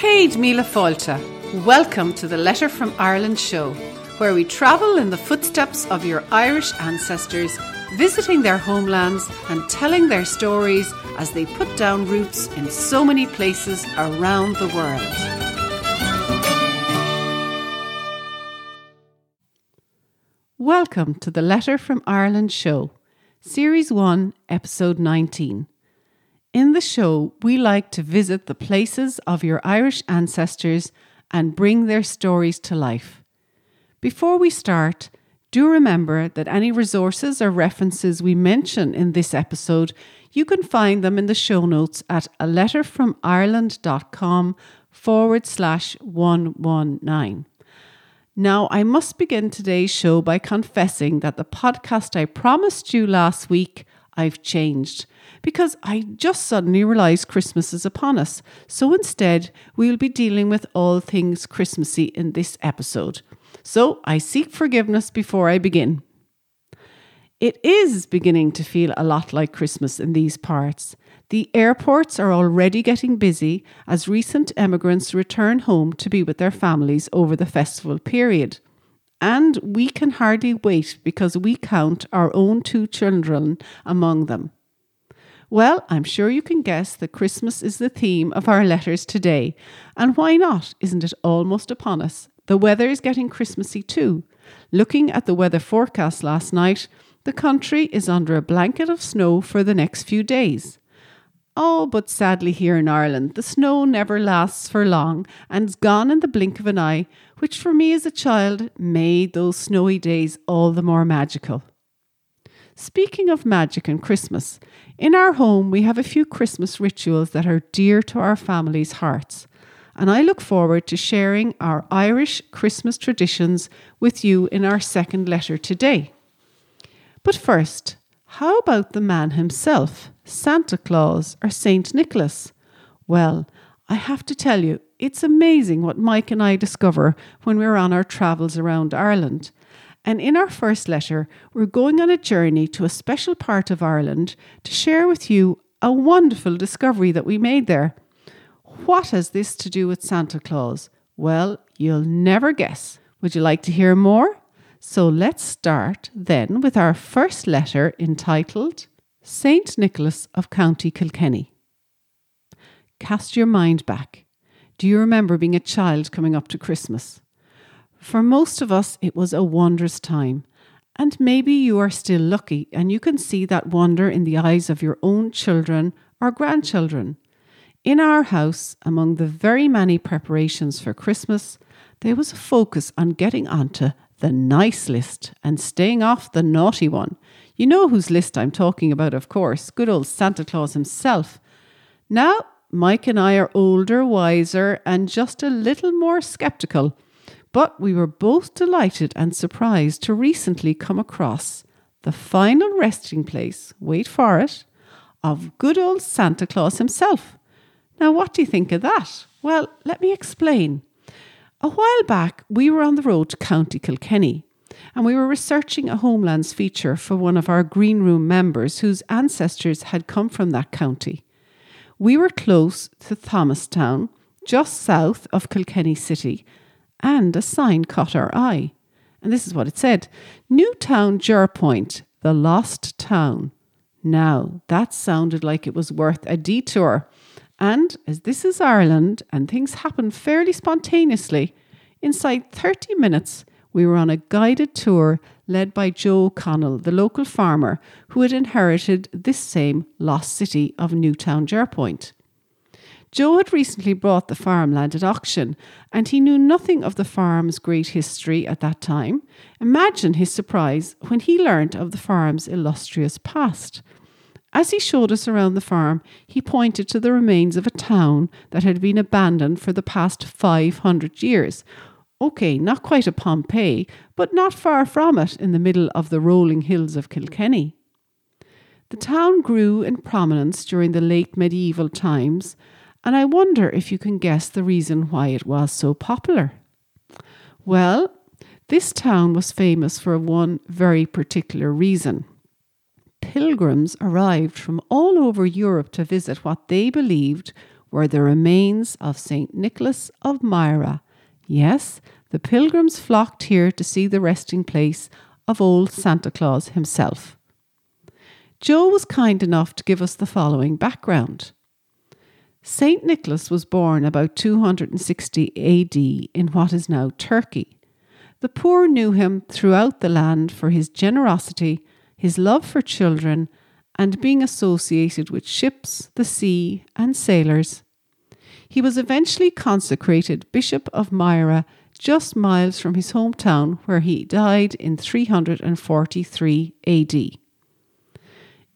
Céad Míle Fáilte. Welcome to the Letter from Ireland show, where we travel in the footsteps of your Irish ancestors, visiting their homelands and telling their stories as they put down roots in so many places around the world. Welcome to the Letter from Ireland show, Series 1, Episode 19. In the show, we like to visit the places of your Irish ancestors and bring their stories to life. Before we start, do remember that any resources or references we mention in this episode, you can find them in the show notes at a letterfromireland.com forward slash 119. Now, I must begin today's show by confessing that the podcast I promised you last week, I've changed because I just suddenly realised Christmas is upon us. So instead, we'll be dealing with all things Christmassy in this episode. So I seek forgiveness before I begin. It is beginning to feel a lot like Christmas in these parts. The airports are already getting busy as recent emigrants return home to be with their families over the festival period. And we can hardly wait because we count our own two children among them. Well, I'm sure you can guess that Christmas is the theme of our letters today. And why not? Isn't it almost upon us? The weather is getting Christmassy too. Looking at the weather forecast last night, the country is under a blanket of snow for the next few days. Oh, but sadly, here in Ireland, the snow never lasts for long and's gone in the blink of an eye, which for me as a child made those snowy days all the more magical. Speaking of magic and Christmas, in our home we have a few Christmas rituals that are dear to our family's hearts. And I look forward to sharing our Irish Christmas traditions with you in our second letter today. But first, how about the man himself, Santa Claus or Saint Nicholas? Well, I have to tell you, it's amazing what Mike and I discover when we're on our travels around Ireland. And in our first letter, we're going on a journey to a special part of Ireland to share with you a wonderful discovery that we made there. What has this to do with Santa Claus? Well, you'll never guess. Would you like to hear more? So let's start then with our first letter entitled St. Nicholas of County Kilkenny. Cast your mind back. Do you remember being a child coming up to Christmas? For most of us, it was a wondrous time. And maybe you are still lucky and you can see that wonder in the eyes of your own children or grandchildren. In our house, among the very many preparations for Christmas, there was a focus on getting onto the nice list and staying off the naughty one. You know whose list I'm talking about, of course. Good old Santa Claus himself. Now, Mike and I are older, wiser, and just a little more skeptical. But we were both delighted and surprised to recently come across the final resting place, wait for it, of good old Santa Claus himself. Now, what do you think of that? Well, let me explain. A while back, we were on the road to County Kilkenny and we were researching a homelands feature for one of our Green Room members whose ancestors had come from that county. We were close to Thomastown, just south of Kilkenny City, and a sign caught our eye. And this is what it said Newtown Jerpoint, the lost town. Now, that sounded like it was worth a detour. And as this is Ireland and things happen fairly spontaneously, inside 30 minutes, we were on a guided tour led by Joe Connell, the local farmer who had inherited this same lost city of Newtown Jerpoint. Joe had recently bought the farmland at auction, and he knew nothing of the farm's great history at that time. Imagine his surprise when he learnt of the farm's illustrious past. As he showed us around the farm, he pointed to the remains of a town that had been abandoned for the past 500 years. Okay, not quite a Pompeii, but not far from it in the middle of the rolling hills of Kilkenny. The town grew in prominence during the late medieval times and I wonder if you can guess the reason why it was so popular. Well, this town was famous for one very particular reason. Pilgrims arrived from all over Europe to visit what they believed were the remains of St. Nicholas of Myra. Yes, the pilgrims flocked here to see the resting place of old Santa Claus himself. Joe was kind enough to give us the following background. St. Nicholas was born about 260 AD in what is now Turkey. The poor knew him throughout the land for his generosity, his love for children, and being associated with ships, the sea, and sailors. He was eventually consecrated Bishop of Myra just miles from his hometown, where he died in 343 AD.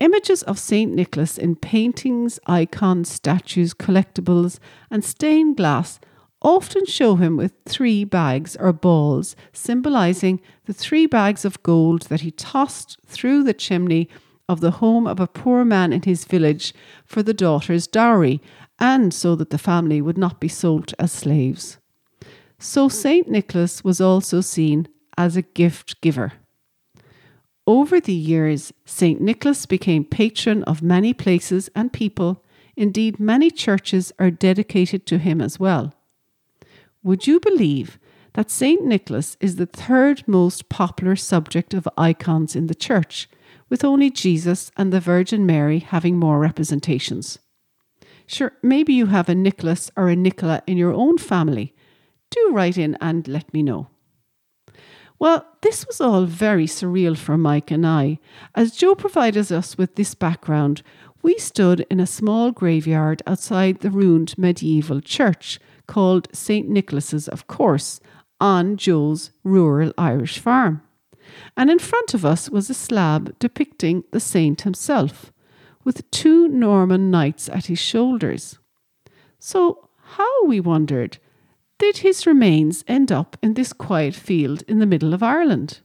Images of St. Nicholas in paintings, icons, statues, collectibles, and stained glass often show him with three bags or balls, symbolizing the three bags of gold that he tossed through the chimney of the home of a poor man in his village for the daughter's dowry, and so that the family would not be sold as slaves. So hmm. St. Nicholas was also seen as a gift giver. Over the years, St. Nicholas became patron of many places and people. Indeed, many churches are dedicated to him as well. Would you believe that St. Nicholas is the third most popular subject of icons in the church, with only Jesus and the Virgin Mary having more representations? Sure, maybe you have a Nicholas or a Nicola in your own family. Do write in and let me know. Well, this was all very surreal for Mike and I. As Joe provided us with this background, we stood in a small graveyard outside the ruined medieval church called St. Nicholas's, of course, on Joe's rural Irish farm. And in front of us was a slab depicting the saint himself, with two Norman knights at his shoulders. So, how, we wondered, did his remains end up in this quiet field in the middle of Ireland?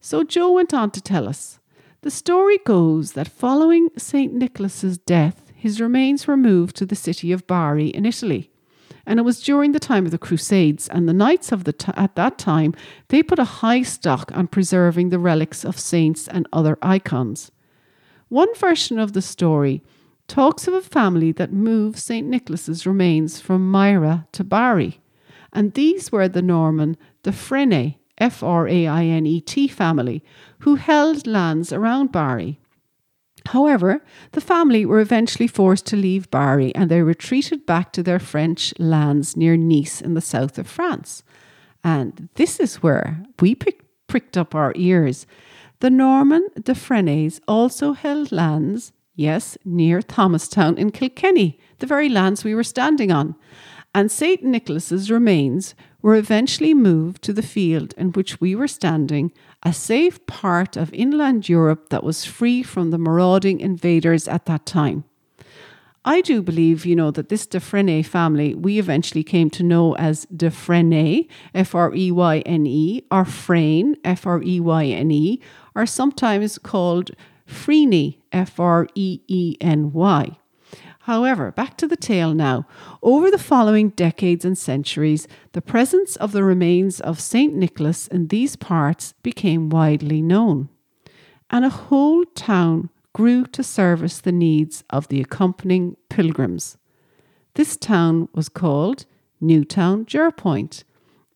So Joe went on to tell us the story goes that following St. Nicholas's death, his remains were moved to the city of Bari in Italy. And it was during the time of the Crusades, and the knights of the t- at that time they put a high stock on preserving the relics of saints and other icons. One version of the story talks of a family that moved St. Nicholas's remains from Myra to Bari, and these were the Norman de Fraine, F R A I N E T family, who held lands around Bari. However, the family were eventually forced to leave Bari and they retreated back to their French lands near Nice in the south of France. And this is where we pick, pricked up our ears. The Norman de Fraines also held lands Yes, near Thomastown in Kilkenny, the very lands we were standing on. And St. Nicholas's remains were eventually moved to the field in which we were standing, a safe part of inland Europe that was free from the marauding invaders at that time. I do believe, you know, that this De Fraine family we eventually came to know as De Freyne, F R E Y N E, or Freyne, F R E Y N E, are sometimes called Freeney, F R E E N Y. However, back to the tale now. Over the following decades and centuries, the presence of the remains of St. Nicholas in these parts became widely known, and a whole town grew to service the needs of the accompanying pilgrims. This town was called Newtown Jerpoint,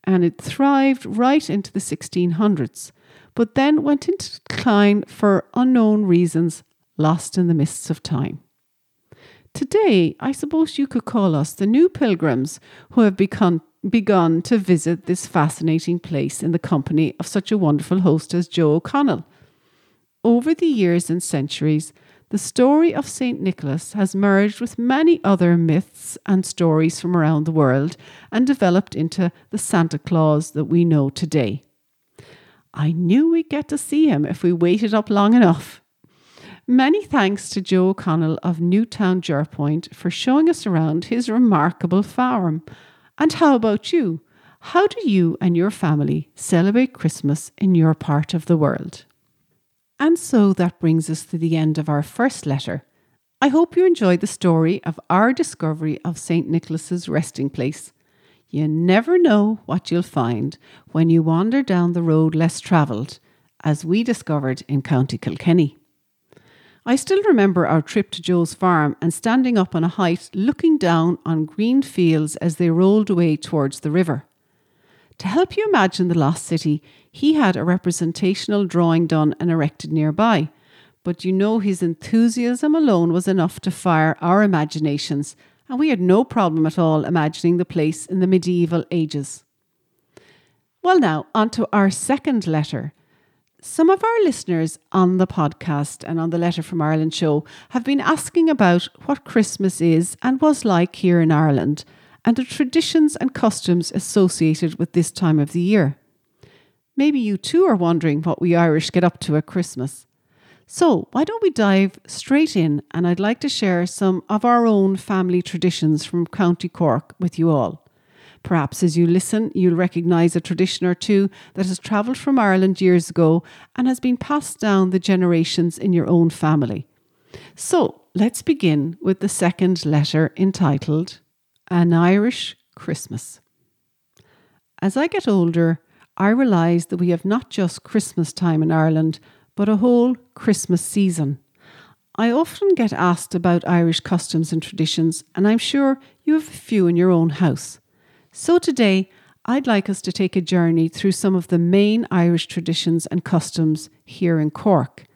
and it thrived right into the 1600s but then went into decline for unknown reasons, lost in the mists of time. Today, I suppose you could call us the new pilgrims who have become, begun to visit this fascinating place in the company of such a wonderful host as Joe O'Connell. Over the years and centuries, the story of St. Nicholas has merged with many other myths and stories from around the world and developed into the Santa Claus that we know today. I knew we'd get to see him if we waited up long enough. Many thanks to Joe O'Connell of Newtown Jerpoint for showing us around his remarkable farm. And how about you? How do you and your family celebrate Christmas in your part of the world? And so that brings us to the end of our first letter. I hope you enjoyed the story of our discovery of St. Nicholas's resting place. You never know what you'll find when you wander down the road less travelled, as we discovered in County Kilkenny. I still remember our trip to Joe's farm and standing up on a height looking down on green fields as they rolled away towards the river. To help you imagine the lost city, he had a representational drawing done and erected nearby. But you know his enthusiasm alone was enough to fire our imaginations, and we had no problem at all imagining the place in the medieval ages. Well, now, on to our second letter. Some of our listeners on the podcast and on the Letter from Ireland show have been asking about what Christmas is and was like here in Ireland and the traditions and customs associated with this time of the year. Maybe you too are wondering what we Irish get up to at Christmas. So, why don't we dive straight in? And I'd like to share some of our own family traditions from County Cork with you all. Perhaps as you listen, you'll recognise a tradition or two that has travelled from Ireland years ago and has been passed down the generations in your own family. So, let's begin with the second letter entitled An Irish Christmas. As I get older, I realise that we have not just Christmas time in Ireland, but a whole Christmas season. I often get asked about Irish customs and traditions, and I'm sure you have a few in your own house. So today, I'd like us to take a journey through some of the main Irish traditions and customs here in Cork.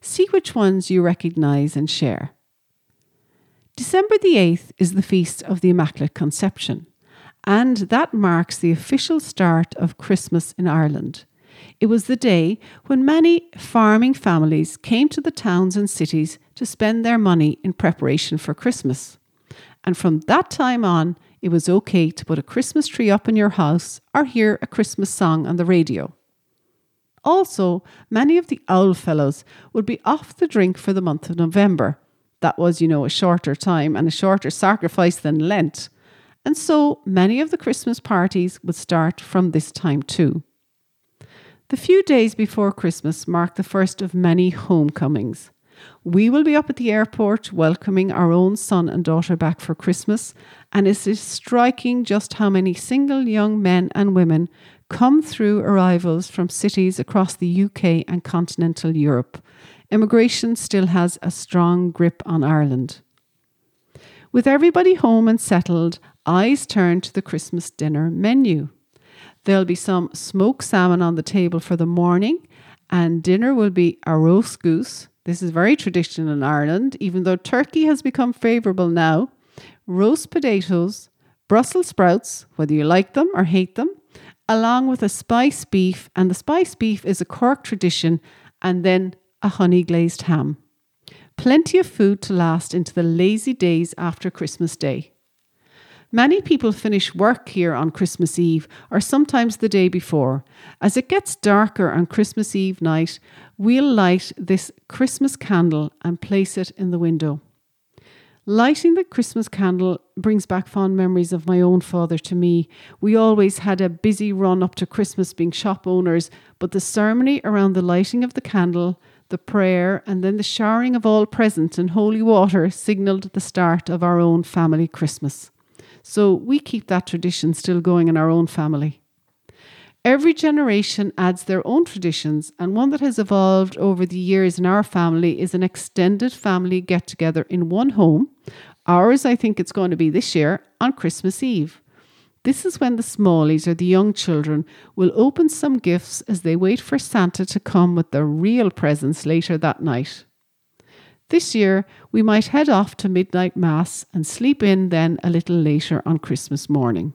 See which ones you recognise and share. December the 8th is the feast of the Immaculate Conception, and that marks the official start of Christmas in Ireland. It was the day when many farming families came to the towns and cities to spend their money in preparation for Christmas. And from that time on, it was okay to put a Christmas tree up in your house or hear a Christmas song on the radio. Also, many of the owl fellows would be off the drink for the month of November. That was, you know, a shorter time and a shorter sacrifice than Lent. And so many of the Christmas parties would start from this time too. The few days before Christmas mark the first of many homecomings. We will be up at the airport welcoming our own son and daughter back for Christmas, and it is striking just how many single young men and women come through arrivals from cities across the UK and continental Europe. Immigration still has a strong grip on Ireland. With everybody home and settled, eyes turn to the Christmas dinner menu. There'll be some smoked salmon on the table for the morning, and dinner will be a roast goose. This is very traditional in Ireland, even though turkey has become favourable now. Roast potatoes, Brussels sprouts, whether you like them or hate them, along with a spice beef, and the spice beef is a Cork tradition, and then a honey glazed ham. Plenty of food to last into the lazy days after Christmas Day. Many people finish work here on Christmas Eve or sometimes the day before. As it gets darker on Christmas Eve night, we'll light this Christmas candle and place it in the window. Lighting the Christmas candle brings back fond memories of my own father to me. We always had a busy run up to Christmas being shop owners, but the ceremony around the lighting of the candle, the prayer, and then the showering of all presents in holy water signalled the start of our own family Christmas. So we keep that tradition still going in our own family. Every generation adds their own traditions, and one that has evolved over the years in our family is an extended family get together in one home. Ours, I think it's going to be this year on Christmas Eve. This is when the smallies or the young children will open some gifts as they wait for Santa to come with the real presents later that night. This year, we might head off to midnight mass and sleep in then a little later on Christmas morning.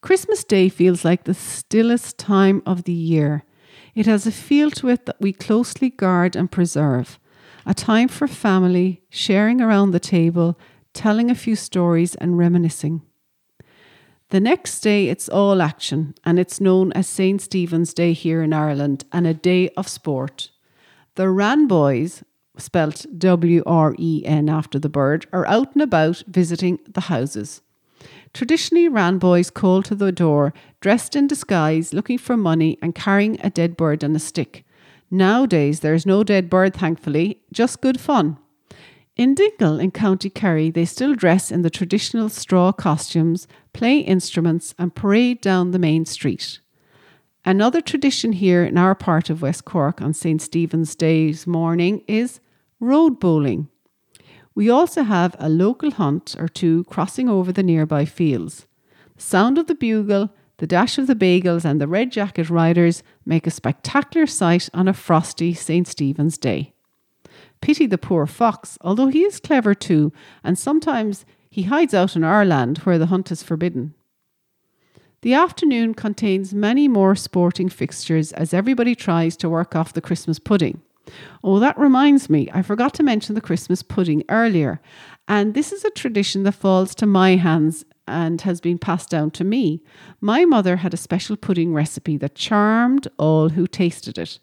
Christmas Day feels like the stillest time of the year. It has a feel to it that we closely guard and preserve. A time for family, sharing around the table, telling a few stories, and reminiscing. The next day, it's all action, and it's known as St. Stephen's Day here in Ireland and a day of sport. The Wren Boys, spelt W R E N after the bird, are out and about visiting the houses. Traditionally, Wren boys call to the door, dressed in disguise, looking for money and carrying a dead bird and a stick. Nowadays, there is no dead bird, thankfully, just good fun. In Dingle in County Kerry, they still dress in the traditional straw costumes, play instruments, and parade down the main street. Another tradition here in our part of West Cork on St. Stephen's Day's morning is road bowling. We also have a local hunt or two crossing over the nearby fields. The sound of the bugle, the dash of the beagles, and the red jacket riders make a spectacular sight on a frosty St. Stephen's Day. Pity the poor fox, although he is clever too, and sometimes he hides out in our land where the hunt is forbidden. The afternoon contains many more sporting fixtures as everybody tries to work off the Christmas pudding. Oh, that reminds me, I forgot to mention the Christmas pudding earlier. And this is a tradition that falls to my hands and has been passed down to me. My mother had a special pudding recipe that charmed all who tasted it.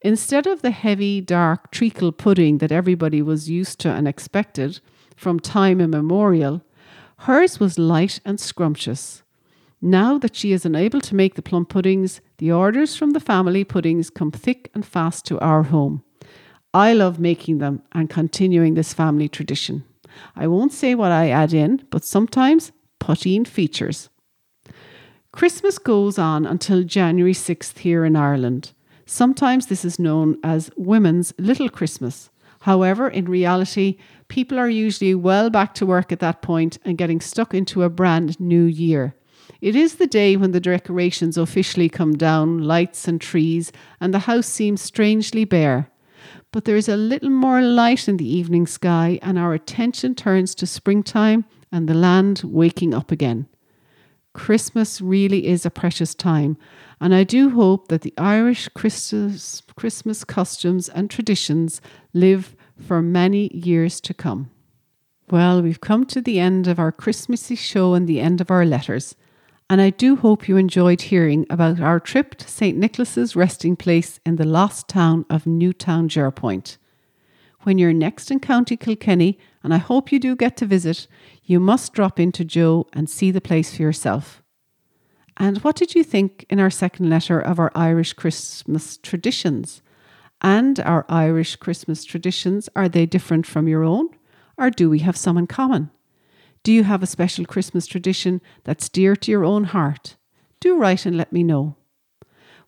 Instead of the heavy, dark treacle pudding that everybody was used to and expected from time immemorial, hers was light and scrumptious. Now that she is unable to make the plum puddings, the orders from the family puddings come thick and fast to our home. I love making them and continuing this family tradition. I won't say what I add in, but sometimes poteen features. Christmas goes on until January 6th here in Ireland. Sometimes this is known as Women's Little Christmas. However, in reality, people are usually well back to work at that point and getting stuck into a brand new year. It is the day when the decorations officially come down, lights and trees, and the house seems strangely bare. But there is a little more light in the evening sky, and our attention turns to springtime and the land waking up again. Christmas really is a precious time, and I do hope that the Irish Christmas, Christmas customs and traditions live for many years to come. Well, we've come to the end of our Christmassy show and the end of our letters and I do hope you enjoyed hearing about our trip to St. Nicholas's resting place in the lost town of Newtown Jerpoint. When you're next in County Kilkenny, and I hope you do get to visit, you must drop into Joe and see the place for yourself. And what did you think in our second letter of our Irish Christmas traditions? And our Irish Christmas traditions, are they different from your own? Or do we have some in common? Do you have a special Christmas tradition that's dear to your own heart? Do write and let me know.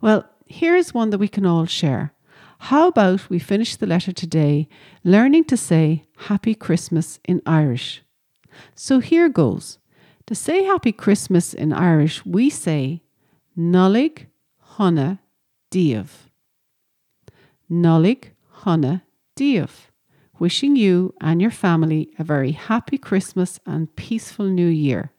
Well, here's one that we can all share. How about we finish the letter today learning to say Happy Christmas in Irish? So here goes. To say Happy Christmas in Irish, we say Nollaig Shona Daoibh. Nollaig Shona Daoibh wishing you and your family a very happy Christmas and peaceful New Year.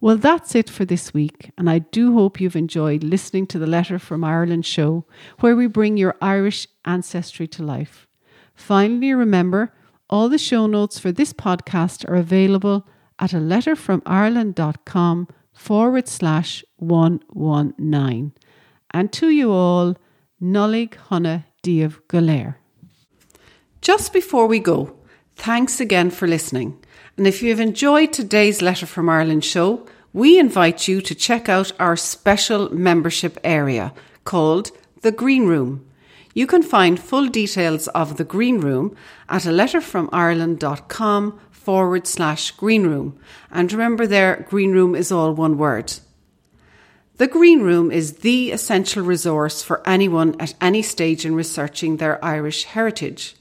Well, that's it for this week, and I do hope you've enjoyed listening to the Letter from Ireland show, where we bring your Irish ancestry to life. Finally, remember all the show notes for this podcast are available at a letterfromireland.com forward slash 119. And to you all, Nollaig Shona Daoibh Galéir. Just before we go, thanks again for listening. And if you have enjoyed today's Letter from Ireland show, we invite you to check out our special membership area called The Green Room. You can find full details of The Green Room at a letterfromireland.com forward slash green room. And remember there, green room is all one word. The Green Room is the essential resource for anyone at any stage in researching their Irish heritage.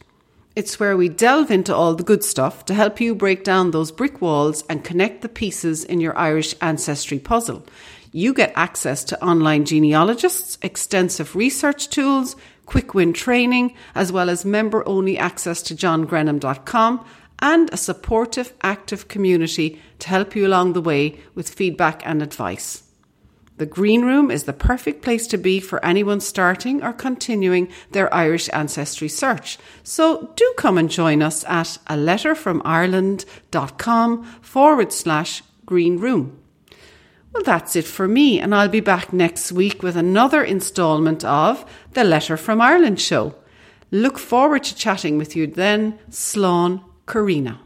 It's where we delve into all the good stuff to help you break down those brick walls and connect the pieces in your Irish ancestry puzzle. You get access to online genealogists, extensive research tools, quick win training, as well as member only access to johngrenham.com and a supportive, active community to help you along the way with feedback and advice. The Green Room is the perfect place to be for anyone starting or continuing their Irish ancestry search. So do come and join us at a letterfromireland.com forward slash green room. Well, that's it for me, and I'll be back next week with another instalment of the Letter from Ireland show. Look forward to chatting with you then. Slán Karina.